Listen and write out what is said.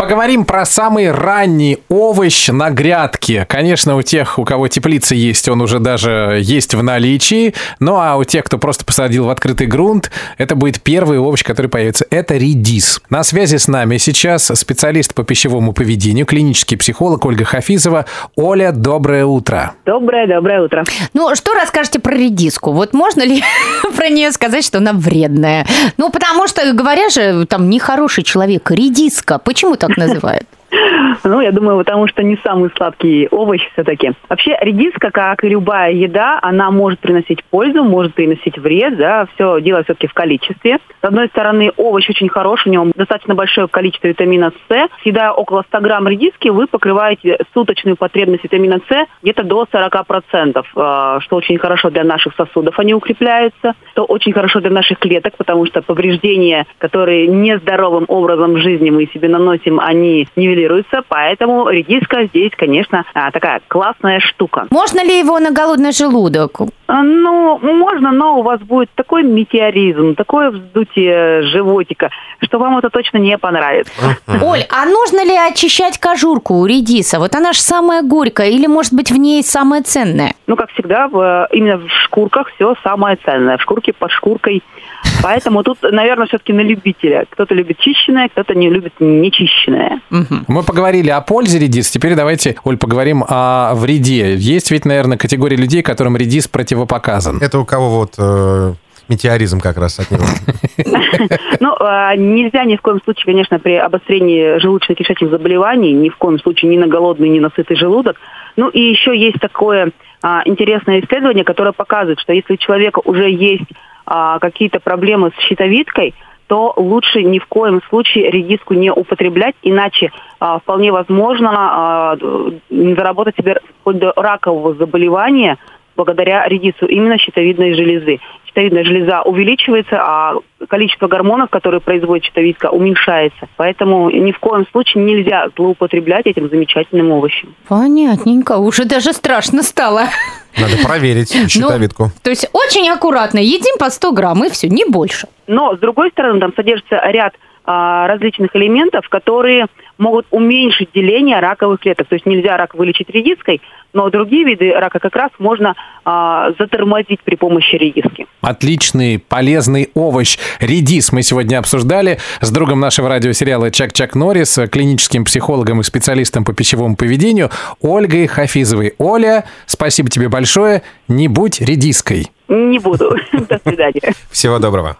Поговорим про самый ранний овощ на грядке. Конечно, у тех, у кого теплица есть, он уже даже есть в наличии. Ну а у тех, кто просто посадил в открытый грунт, это будет первый овощ, который появится. Это редис. На связи с нами сейчас специалист по пищевому поведению, клинический психолог Ольга Хафизова. Оля, доброе утро. Доброе, доброе утро. Ну, что расскажете про редиску? Вот можно ли про нее сказать, что она вредная? Ну, потому что, говорят же, там, нехороший человек, редиска. Почему так называют? Ну, я думаю, потому что не самый сладкий овощ все-таки. Вообще, редиска, как и любая еда, она может приносить пользу, может приносить вред, да, все дело все-таки в количестве. С одной стороны, овощ очень хороший, у него достаточно большое количество витамина С. Съедая около 100 грамм редиски, вы покрываете суточную потребность витамина С где-то до 40%, а, что очень хорошо для наших сосудов, они укрепляются, что очень хорошо для наших клеток, потому что повреждения, которые нездоровым образом жизни мы себе наносим, они нивелируются, поэтому редиска здесь, конечно, а, такая классная штука. Можно ли его на голодный желудок? А, ну, можно, но у вас будет такой метеоризм, такое вздутие животика, что вам это точно не понравится. Оль, а нужно ли очищать кожурку у редиса? Вот она же самая горькая, или, может быть, в ней самое ценное? Ну, как всегда, в, именно в шкурках все самое ценное. В шкурке под шкуркой. Поэтому тут, наверное, все-таки на любителя. Кто-то любит чищенное, кто-то не любит нечищенное. Мы поговорили о пользе редис. Теперь давайте, Оль, поговорим о вреде. Есть ведь, наверное, категория людей, которым редис противопоказан. Это у кого вот э, метеоризм как раз от него. Ну, а, нельзя ни в коем случае, конечно, при обострении желудочно-кишечных заболеваний, ни в коем случае ни на голодный, ни на сытый желудок. Ну и еще есть такое а, интересное исследование, которое показывает, что если у человека уже есть а, какие-то проблемы с щитовидкой, то лучше ни в коем случае редиску не употреблять, иначе а, вполне возможно а, заработать себе вплоть до ракового заболевания благодаря редису именно щитовидной железы. Щитовидная железа увеличивается, а количество гормонов, которые производит щитовидка, уменьшается. Поэтому ни в коем случае нельзя злоупотреблять этим замечательным овощем. Понятненько, уже даже страшно стало. Надо проверить Ну, щитовидку. то есть очень аккуратно, едим по 100 грамм и все, не больше. Но, с другой стороны, там содержится ряд различных элементов, которые могут уменьшить деление раковых клеток. То есть нельзя рак вылечить редиской, но другие виды рака как раз можно а, затормозить при помощи редиски. Отличный, полезный овощ. Редис мы сегодня обсуждали с другом нашего радиосериала Чак-Чак Норрис, клиническим психологом и специалистом по пищевому поведению Ольгой Хафизовой. Оля, спасибо тебе большое. Не будь редиской. Не буду. До свидания. Всего доброго.